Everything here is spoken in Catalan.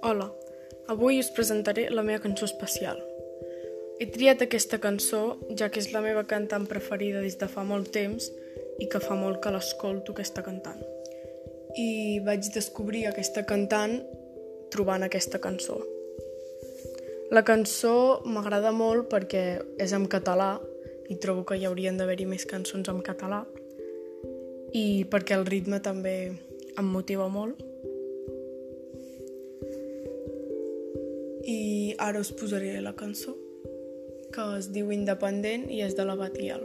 Hola, avui us presentaré la meva cançó especial. He triat aquesta cançó ja que és la meva cantant preferida des de fa molt temps i que fa molt que l'escolto aquesta cantant. I vaig descobrir aquesta cantant trobant aquesta cançó. La cançó m'agrada molt perquè és en català i trobo que hi haurien d'haver-hi més cançons en català i perquè el ritme també em motiva molt i ara us posaré la cançó que es diu Independent i és de la Batial.